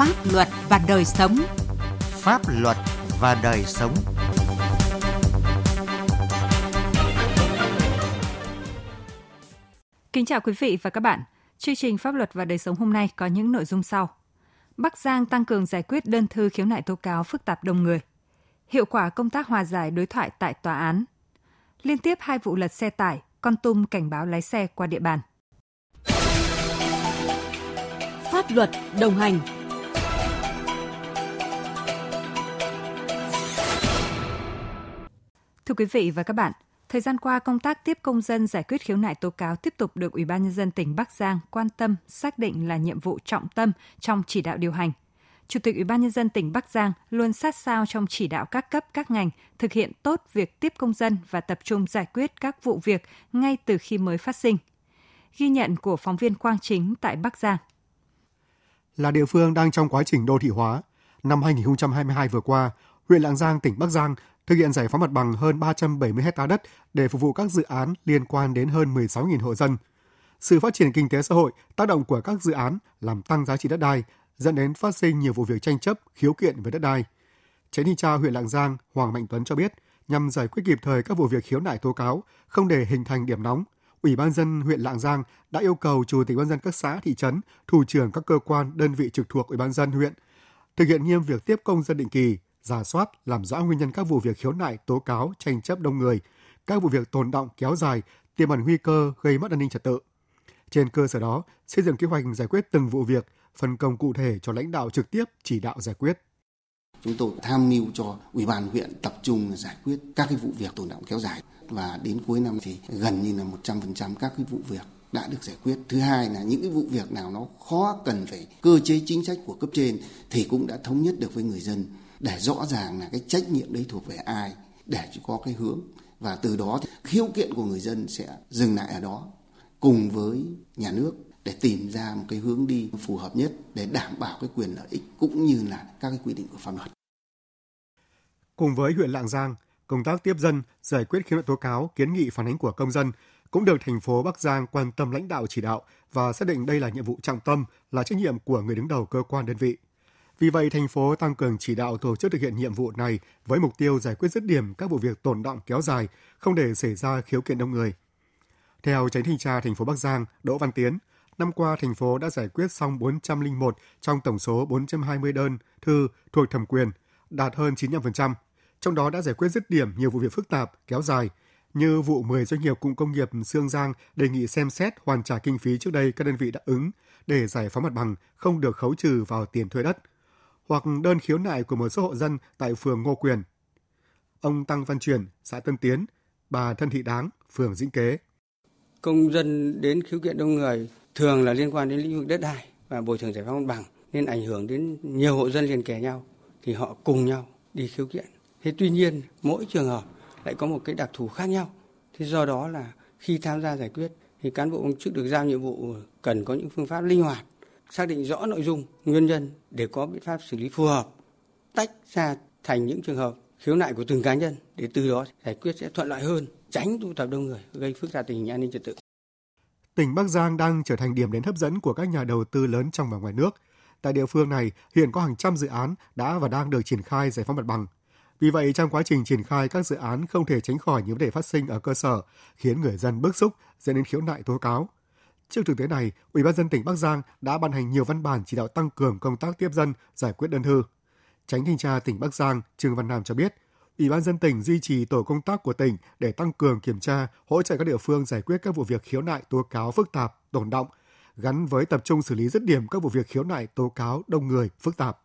pháp luật và đời sống. Pháp luật và đời sống. Kính chào quý vị và các bạn. Chương trình Pháp luật và đời sống hôm nay có những nội dung sau. Bắc Giang tăng cường giải quyết đơn thư khiếu nại tố cáo phức tạp đông người. Hiệu quả công tác hòa giải đối thoại tại tòa án. Liên tiếp hai vụ lật xe tải, con tum cảnh báo lái xe qua địa bàn. Pháp luật đồng hành Thưa quý vị và các bạn, thời gian qua công tác tiếp công dân giải quyết khiếu nại tố cáo tiếp tục được Ủy ban nhân dân tỉnh Bắc Giang quan tâm, xác định là nhiệm vụ trọng tâm trong chỉ đạo điều hành. Chủ tịch Ủy ban nhân dân tỉnh Bắc Giang luôn sát sao trong chỉ đạo các cấp các ngành thực hiện tốt việc tiếp công dân và tập trung giải quyết các vụ việc ngay từ khi mới phát sinh. Ghi nhận của phóng viên Quang Chính tại Bắc Giang. Là địa phương đang trong quá trình đô thị hóa, năm 2022 vừa qua, huyện Lạng Giang, tỉnh Bắc Giang thực hiện giải phóng mặt bằng hơn 370 hecta đất để phục vụ các dự án liên quan đến hơn 16.000 hộ dân. Sự phát triển kinh tế xã hội, tác động của các dự án làm tăng giá trị đất đai, dẫn đến phát sinh nhiều vụ việc tranh chấp, khiếu kiện về đất đai. Tránh thanh tra huyện Lạng Giang Hoàng Mạnh Tuấn cho biết, nhằm giải quyết kịp thời các vụ việc khiếu nại tố cáo, không để hình thành điểm nóng, Ủy ban dân huyện Lạng Giang đã yêu cầu chủ tịch ban dân các xã thị trấn, thủ trưởng các cơ quan đơn vị trực thuộc Ủy ban dân huyện thực hiện nghiêm việc tiếp công dân định kỳ, giả soát, làm rõ nguyên nhân các vụ việc khiếu nại, tố cáo, tranh chấp đông người, các vụ việc tồn động kéo dài, tiềm ẩn nguy cơ gây mất an ninh trật tự. Trên cơ sở đó, xây dựng kế hoạch giải quyết từng vụ việc, phân công cụ thể cho lãnh đạo trực tiếp chỉ đạo giải quyết. Chúng tôi tham mưu cho Ủy ban huyện tập trung giải quyết các cái vụ việc tồn động kéo dài và đến cuối năm thì gần như là 100% các cái vụ việc đã được giải quyết. Thứ hai là những cái vụ việc nào nó khó cần phải cơ chế chính sách của cấp trên thì cũng đã thống nhất được với người dân để rõ ràng là cái trách nhiệm đấy thuộc về ai để có cái hướng và từ đó khiếu kiện của người dân sẽ dừng lại ở đó cùng với nhà nước để tìm ra một cái hướng đi phù hợp nhất để đảm bảo cái quyền lợi ích cũng như là các cái quy định của pháp luật. Cùng với huyện Lạng Giang, công tác tiếp dân, giải quyết khiếu nại tố cáo, kiến nghị phản ánh của công dân cũng được thành phố Bắc Giang quan tâm lãnh đạo chỉ đạo và xác định đây là nhiệm vụ trọng tâm, là trách nhiệm của người đứng đầu cơ quan đơn vị. Vì vậy, thành phố tăng cường chỉ đạo tổ chức thực hiện nhiệm vụ này với mục tiêu giải quyết dứt điểm các vụ việc tồn động kéo dài, không để xảy ra khiếu kiện đông người. Theo tránh thanh tra thành phố Bắc Giang Đỗ Văn Tiến, năm qua thành phố đã giải quyết xong 401 trong tổng số 420 đơn thư thuộc thẩm quyền, đạt hơn 95%. Trong đó đã giải quyết dứt điểm nhiều vụ việc phức tạp, kéo dài, như vụ 10 doanh nghiệp cụm công nghiệp Sương Giang đề nghị xem xét hoàn trả kinh phí trước đây các đơn vị đã ứng để giải phóng mặt bằng không được khấu trừ vào tiền thuê đất, hoặc đơn khiếu nại của một số hộ dân tại phường Ngô Quyền. Ông Tăng Văn Truyền, xã Tân Tiến, bà Thân Thị Đáng, phường Dĩnh Kế. Công dân đến khiếu kiện đông người thường là liên quan đến lĩnh vực đất đai và bồi thường giải phóng mặt bằng nên ảnh hưởng đến nhiều hộ dân liền kề nhau thì họ cùng nhau đi khiếu kiện. Thế tuy nhiên mỗi trường hợp lại có một cái đặc thù khác nhau. Thế do đó là khi tham gia giải quyết thì cán bộ công chức được giao nhiệm vụ cần có những phương pháp linh hoạt, xác định rõ nội dung, nguyên nhân để có biện pháp xử lý phù hợp, tách ra thành những trường hợp khiếu nại của từng cá nhân để từ đó giải quyết sẽ thuận lợi hơn, tránh tụ tập đông người gây phức tạp tình hình an ninh trật tự. Tỉnh Bắc Giang đang trở thành điểm đến hấp dẫn của các nhà đầu tư lớn trong và ngoài nước. Tại địa phương này, hiện có hàng trăm dự án đã và đang được triển khai giải phóng mặt bằng. Vì vậy, trong quá trình triển khai các dự án không thể tránh khỏi những vấn đề phát sinh ở cơ sở, khiến người dân bức xúc, dẫn đến khiếu nại tố cáo. Trước thực tế này, Ủy ban dân tỉnh Bắc Giang đã ban hành nhiều văn bản chỉ đạo tăng cường công tác tiếp dân, giải quyết đơn thư. Tránh thanh tra tỉnh Bắc Giang Trương Văn Nam cho biết, Ủy ban dân tỉnh duy trì tổ công tác của tỉnh để tăng cường kiểm tra, hỗ trợ các địa phương giải quyết các vụ việc khiếu nại tố cáo phức tạp, tồn động, gắn với tập trung xử lý dứt điểm các vụ việc khiếu nại tố cáo đông người phức tạp.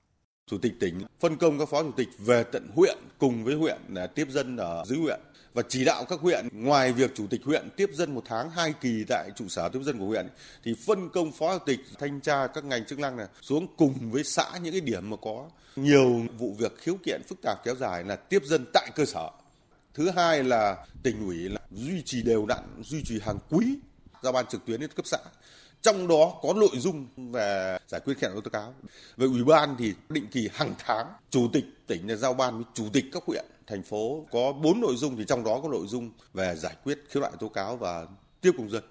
Chủ tịch tỉnh phân công các phó chủ tịch về tận huyện cùng với huyện là tiếp dân ở dưới huyện và chỉ đạo các huyện ngoài việc chủ tịch huyện tiếp dân một tháng hai kỳ tại trụ sở tiếp dân của huyện thì phân công phó chủ tịch thanh tra các ngành chức năng này xuống cùng với xã những cái điểm mà có nhiều vụ việc khiếu kiện phức tạp kéo dài là tiếp dân tại cơ sở. Thứ hai là tỉnh ủy là duy trì đều đặn, duy trì hàng quý giao ban trực tuyến đến cấp xã trong đó có nội dung về giải quyết khiếu nại tố cáo. Về ủy ban thì định kỳ hàng tháng chủ tịch tỉnh giao ban với chủ tịch các huyện thành phố có bốn nội dung thì trong đó có nội dung về giải quyết khiếu nại tố cáo và tiếp công dân.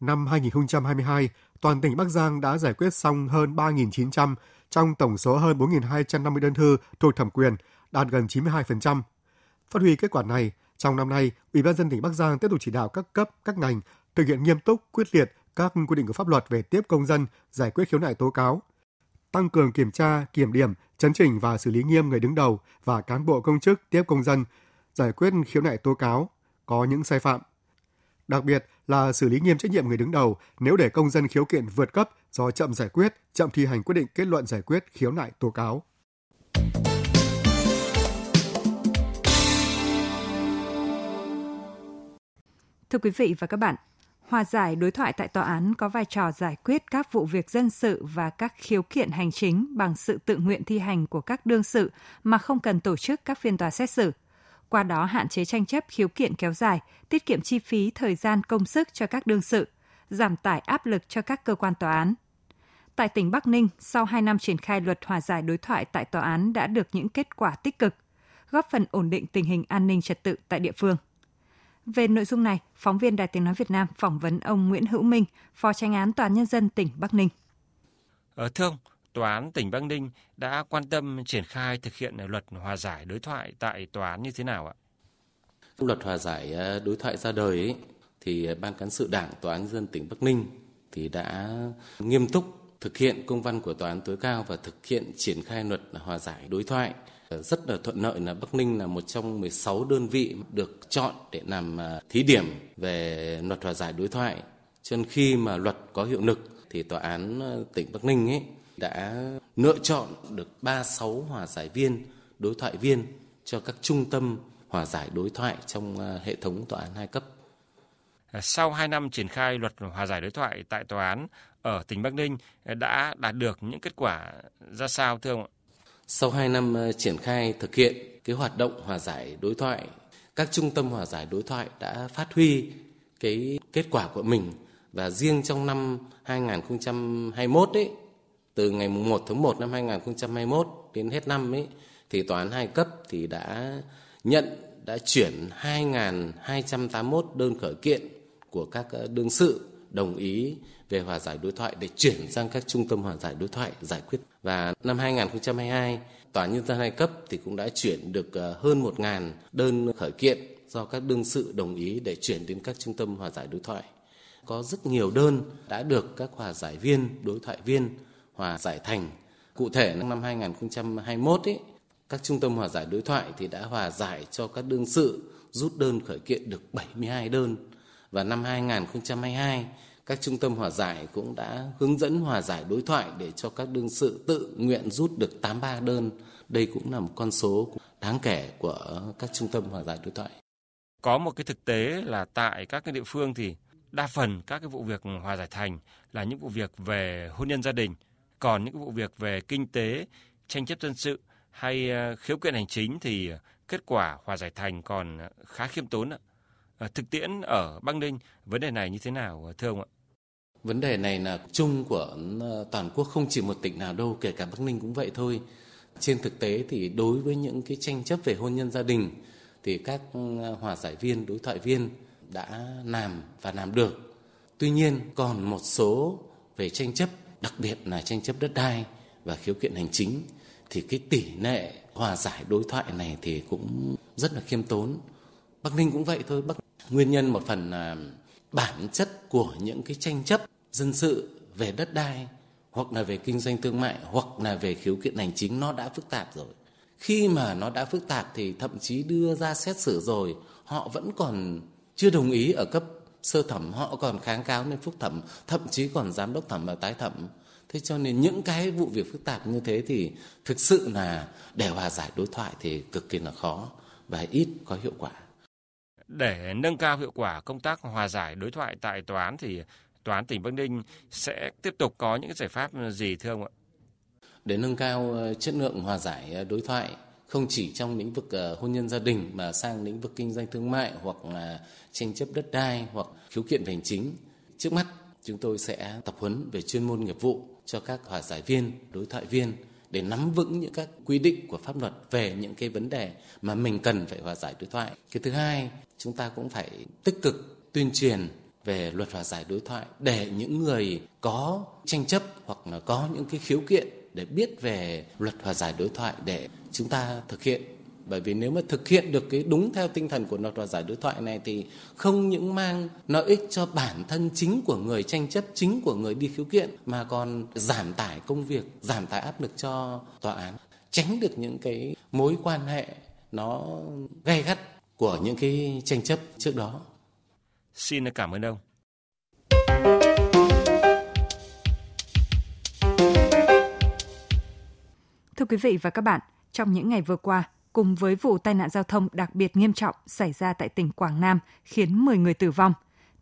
Năm 2022, toàn tỉnh Bắc Giang đã giải quyết xong hơn 3.900 trong tổng số hơn 4.250 đơn thư thuộc thẩm quyền, đạt gần 92%. Phát huy kết quả này, trong năm nay, Ủy ban dân tỉnh Bắc Giang tiếp tục chỉ đạo các cấp, các ngành thực hiện nghiêm túc, quyết liệt các quy định của pháp luật về tiếp công dân, giải quyết khiếu nại tố cáo, tăng cường kiểm tra, kiểm điểm, chấn chỉnh và xử lý nghiêm người đứng đầu và cán bộ công chức tiếp công dân, giải quyết khiếu nại tố cáo có những sai phạm. Đặc biệt là xử lý nghiêm trách nhiệm người đứng đầu nếu để công dân khiếu kiện vượt cấp do chậm giải quyết, chậm thi hành quyết định kết luận giải quyết khiếu nại tố cáo. Thưa quý vị và các bạn, hòa giải đối thoại tại tòa án có vai trò giải quyết các vụ việc dân sự và các khiếu kiện hành chính bằng sự tự nguyện thi hành của các đương sự mà không cần tổ chức các phiên tòa xét xử. Qua đó hạn chế tranh chấp khiếu kiện kéo dài, tiết kiệm chi phí thời gian công sức cho các đương sự, giảm tải áp lực cho các cơ quan tòa án. Tại tỉnh Bắc Ninh, sau 2 năm triển khai luật hòa giải đối thoại tại tòa án đã được những kết quả tích cực, góp phần ổn định tình hình an ninh trật tự tại địa phương. Về nội dung này, phóng viên Đài Tiếng Nói Việt Nam phỏng vấn ông Nguyễn Hữu Minh, Phó Tranh án Tòa án Nhân dân tỉnh Bắc Ninh. Ở ờ, thưa ông, Tòa án tỉnh Bắc Ninh đã quan tâm triển khai thực hiện luật hòa giải đối thoại tại tòa án như thế nào ạ? Luật hòa giải ờ, đối thoại ra đời ấy, thì Ban cán sự Đảng Tòa án Nhân dân tỉnh Bắc Ninh thì đã nghiêm túc thực hiện công văn của Tòa án tối cao và thực hiện triển khai luật hòa giải đối thoại Ờ, rất là thuận lợi là Bắc Ninh là một trong 16 đơn vị được chọn để làm à, thí điểm về luật hòa giải đối thoại. Cho nên khi mà luật có hiệu lực thì tòa án ờ, tỉnh Bắc Ninh ấy đã lựa chọn được 36 hòa giải viên, đối thoại viên cho các trung tâm hòa giải đối thoại trong ờ, hệ thống tòa án hai cấp. Sau 2 năm triển khai luật hòa giải đối thoại tại tòa án ở tỉnh Bắc Ninh đã đạt được những kết quả ra sao thưa ông ạ? Sau 2 năm ờ, triển khai thực hiện cái hoạt động hòa giải đối thoại, các trung tâm hòa giải đối thoại đã phát huy cái kết quả của mình. Và riêng trong năm 2021 ấy, từ ngày 1 tháng 1 năm 2021 đến hết năm ấy thì tòa án hai cấp thì đã nhận đã chuyển 2.281 đơn khởi kiện của các ờ, đương sự đồng ý về hòa giải đối thoại để chuyển sang các trung tâm hòa giải đối thoại giải quyết. Và năm 2022, Tòa nhân dân hai cấp thì cũng đã chuyển được ờ, hơn 1.000 đơn khởi kiện do các đương sự đồng ý để chuyển đến các trung tâm hòa giải đối thoại. Có rất nhiều đơn đã được các hòa giải viên, đối thoại viên hòa giải thành. Cụ thể năm 2021 ấy, các trung tâm hòa giải đối thoại thì đã hòa giải cho các đương sự rút đơn khởi kiện được 72 đơn và năm 2022 các trung tâm hòa giải cũng đã hướng dẫn hòa giải đối thoại để cho các đương sự tự nguyện rút được 83 đơn. Đây cũng là một con số đáng kể của các trung tâm hòa giải đối thoại. Có một cái thực tế là tại các cái địa phương thì đa phần các cái vụ việc hòa giải thành là những vụ việc về hôn nhân gia đình, còn những vụ việc về kinh tế, tranh chấp dân sự hay ờ, khiếu kiện hành chính thì kết quả hòa giải thành còn khá khiêm tốn ạ. Ờ, thực tiễn ở Bắc Ninh vấn đề này như thế nào thưa ông ạ? Vấn đề này là chung của ờ, toàn quốc không chỉ một tỉnh nào đâu, kể cả Bắc Ninh cũng vậy thôi. Trên thực tế thì đối với những cái tranh chấp về hôn nhân gia đình thì các ừ, hòa giải viên, đối thoại viên đã làm và làm được. Tuy nhiên còn một số về tranh chấp, đặc biệt là tranh chấp đất đai và khiếu kiện hành chính thì cái tỷ lệ hòa giải đối thoại này thì cũng rất là khiêm tốn. Bắc Ninh cũng vậy thôi. Bắc nguyên nhân một phần là bản chất của những cái tranh chấp dân sự về đất đai, hoặc là về kinh doanh thương mại, hoặc là về khiếu kiện hành chính, nó đã phức tạp rồi. Khi mà nó đã phức tạp thì thậm chí đưa ra xét xử rồi, họ vẫn còn chưa đồng ý ở cấp sơ thẩm, họ còn kháng cáo lên phúc thẩm, thậm chí còn giám đốc thẩm và tái thẩm thế cho nên những cái vụ việc phức tạp như thế thì thực sự là để hòa giải đối thoại thì cực kỳ là khó và ít có hiệu quả để nâng cao hiệu quả công tác hòa giải đối thoại tại tòa án thì tòa án tỉnh Bắc Ninh sẽ tiếp tục có những giải pháp gì thưa ông ạ? Để nâng cao ờ, chất lượng hòa giải ờ, đối thoại không chỉ trong lĩnh vực ờ, hôn nhân gia đình mà sang lĩnh vực kinh doanh thương mại hoặc là tranh chấp đất đai hoặc khiếu kiện về hành chính. Trước mắt chúng tôi sẽ tập huấn về chuyên môn nghiệp vụ cho các hòa giải viên, đối thoại viên để nắm vững những các quy định của pháp luật về những cái vấn đề mà mình cần phải hòa giải đối thoại. Cái thứ hai, chúng ta cũng phải tích cực tuyên truyền về luật hòa giải đối thoại để những người có tranh chấp hoặc là có những cái khiếu kiện để biết về luật hòa giải đối thoại để chúng ta thực hiện bởi vì nếu mà thực hiện được cái đúng theo tinh thần của luật hòa giải đối thoại này thì không những mang lợi ích cho bản thân chính của người tranh chấp, chính của người đi khiếu kiện, mà còn giảm tải công việc, giảm tải áp lực cho tòa án, tránh được những cái mối quan hệ nó gay gắt của những cái tranh chấp trước đó. Xin cảm ơn ông. Thưa quý vị và các bạn, trong những ngày vừa qua, cùng với vụ tai nạn giao thông đặc biệt nghiêm trọng xảy ra tại tỉnh Quảng Nam khiến 10 người tử vong,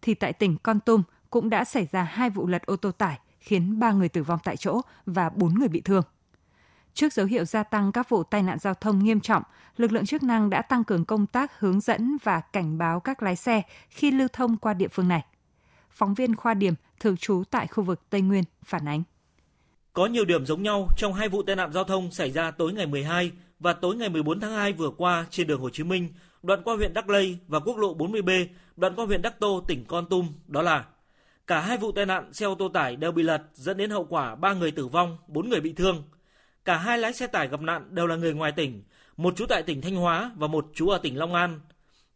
thì tại tỉnh Con Tum cũng đã xảy ra hai vụ lật ô tô tải khiến 3 người tử vong tại chỗ và 4 người bị thương. Trước dấu hiệu gia tăng các vụ tai nạn giao thông nghiêm trọng, lực lượng chức năng đã tăng cường công tác hướng dẫn và cảnh báo các lái xe khi lưu thông qua địa phương này. Phóng viên Khoa Điểm, thường trú tại khu vực Tây Nguyên, phản ánh. Có nhiều điểm giống nhau trong hai vụ tai nạn giao thông xảy ra tối ngày 12 và tối ngày 14 tháng 2 vừa qua trên đường Hồ Chí Minh, đoạn qua huyện Đắc Lây và quốc lộ 40B, đoạn qua huyện Đắc Tô, tỉnh Con Tum, đó là cả hai vụ tai nạn xe ô tô tải đều bị lật dẫn đến hậu quả 3 người tử vong, 4 người bị thương. Cả hai lái xe tải gặp nạn đều là người ngoài tỉnh, một chú tại tỉnh Thanh Hóa và một chú ở tỉnh Long An.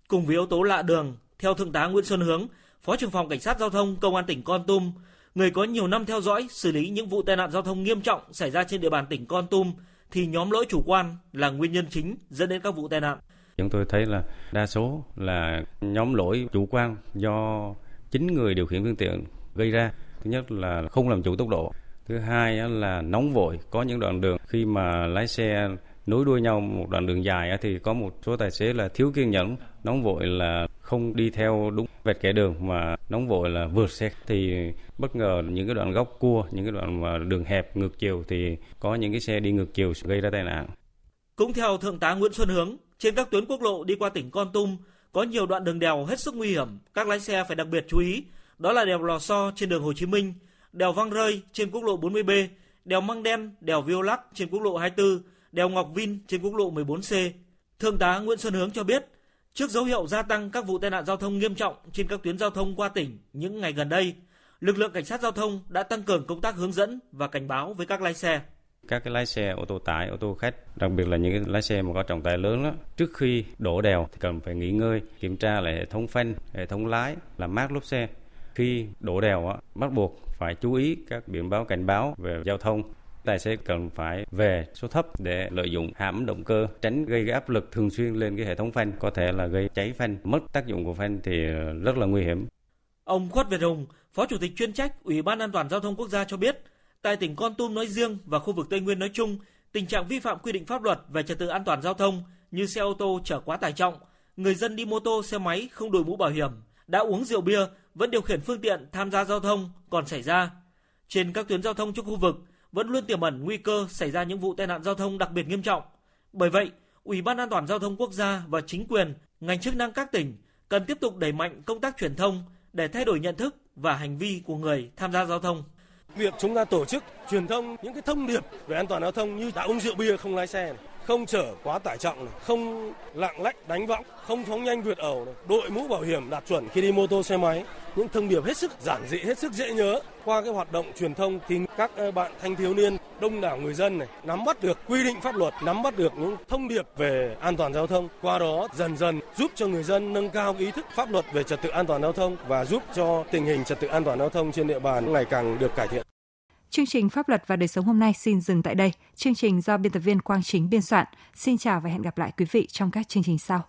Cùng với yếu tố lạ đường, theo Thượng tá Nguyễn Xuân Hướng, Phó trưởng phòng Cảnh sát Giao thông Công an tỉnh Con Tum, người có nhiều năm theo dõi xử lý những vụ tai nạn giao thông nghiêm trọng xảy ra trên địa bàn tỉnh Con Tum, thì nhóm lỗi chủ quan là nguyên nhân chính dẫn đến các vụ tai nạn. Chúng tôi thấy là đa số là nhóm lỗi chủ quan do chính người điều khiển phương tiện gây ra. Thứ nhất là không làm chủ tốc độ. Thứ hai là nóng vội. Có những đoạn đường khi mà lái xe nối đuôi nhau một đoạn đường dài thì có một số tài xế là thiếu kiên nhẫn, nóng vội là không đi theo đúng vạch kẻ đường mà nóng vội là vượt xe thì bất ngờ những cái đoạn góc cua, những cái đoạn mà đường hẹp ngược chiều thì có những cái xe đi ngược chiều gây ra tai nạn. Cũng theo Thượng tá Nguyễn Xuân Hướng, trên các tuyến quốc lộ đi qua tỉnh Con Tum có nhiều đoạn đường đèo hết sức nguy hiểm, các lái xe phải đặc biệt chú ý. Đó là đèo Lò So trên đường Hồ Chí Minh, đèo Văng Rơi trên quốc lộ 40B, đèo Măng Đen, đèo Viêu Lắc trên quốc lộ 24, đèo Ngọc Vin trên quốc lộ 14C. Thượng tá Nguyễn Xuân Hướng cho biết, trước dấu hiệu gia tăng các vụ tai nạn giao thông nghiêm trọng trên các tuyến giao thông qua tỉnh những ngày gần đây, lực lượng cảnh sát giao thông đã tăng cường công tác hướng dẫn và cảnh báo với các lái xe. Các cái lái xe ô tô tải, ô tô khách, đặc biệt là những cái lái xe mà có trọng tải lớn đó, trước khi đổ đèo thì cần phải nghỉ ngơi, kiểm tra lại hệ thống phanh, hệ thống lái, làm mát lốp xe. Khi đổ đèo á, bắt buộc phải chú ý các biển báo, cảnh báo về giao thông. Tài xế cần phải về số thấp để lợi dụng hãm động cơ, tránh gây áp lực thường xuyên lên cái hệ thống phanh, có thể là gây cháy phanh, mất tác dụng của phanh thì rất là nguy hiểm. Ông Khuất Việt Hùng, phó chủ tịch chuyên trách ủy ban an toàn giao thông quốc gia cho biết, tại tỉnh Con Tum nói riêng và khu vực Tây Nguyên nói chung, tình trạng vi phạm quy định pháp luật về trật tự an toàn giao thông như xe ô tô chở quá tải trọng, người dân đi mô tô, xe máy không đội mũ bảo hiểm, đã uống rượu bia vẫn điều khiển phương tiện tham gia giao thông còn xảy ra trên các tuyến giao thông trong khu vực vẫn luôn tiềm ẩn nguy cơ xảy ra những vụ tai nạn giao thông đặc biệt nghiêm trọng. Bởi vậy, Ủy ban An toàn giao thông quốc gia và chính quyền, ngành chức năng các tỉnh cần tiếp tục đẩy mạnh công tác truyền thông để thay đổi nhận thức và hành vi của người tham gia giao thông. Việc chúng ta tổ chức truyền thông những cái thông điệp về an toàn giao thông như đã uống rượu bia không lái xe này, không chở quá tải trọng này, không lạng lách đánh võng, không phóng nhanh vượt ẩu này, đội mũ bảo hiểm đạt chuẩn khi đi mô tô xe máy. Những thông điệp hết sức giản dị, hết sức dễ nhớ. Qua cái hoạt động truyền thông thì các ờ, bạn thanh thiếu niên, đông đảo người dân này nắm bắt được quy định pháp luật, nắm bắt được những thông điệp về an toàn giao thông. Qua đó dần dần giúp cho người dân nâng cao ý thức pháp luật về trật tự an toàn giao thông và giúp cho tình hình trật tự an toàn giao thông trên địa bàn ngày càng được cải thiện. Chương trình Pháp luật và đời sống hôm nay xin dừng tại đây. Chương trình do biên tập viên Quang Chính biên soạn. Xin chào và hẹn gặp lại quý vị trong các chương trình sau.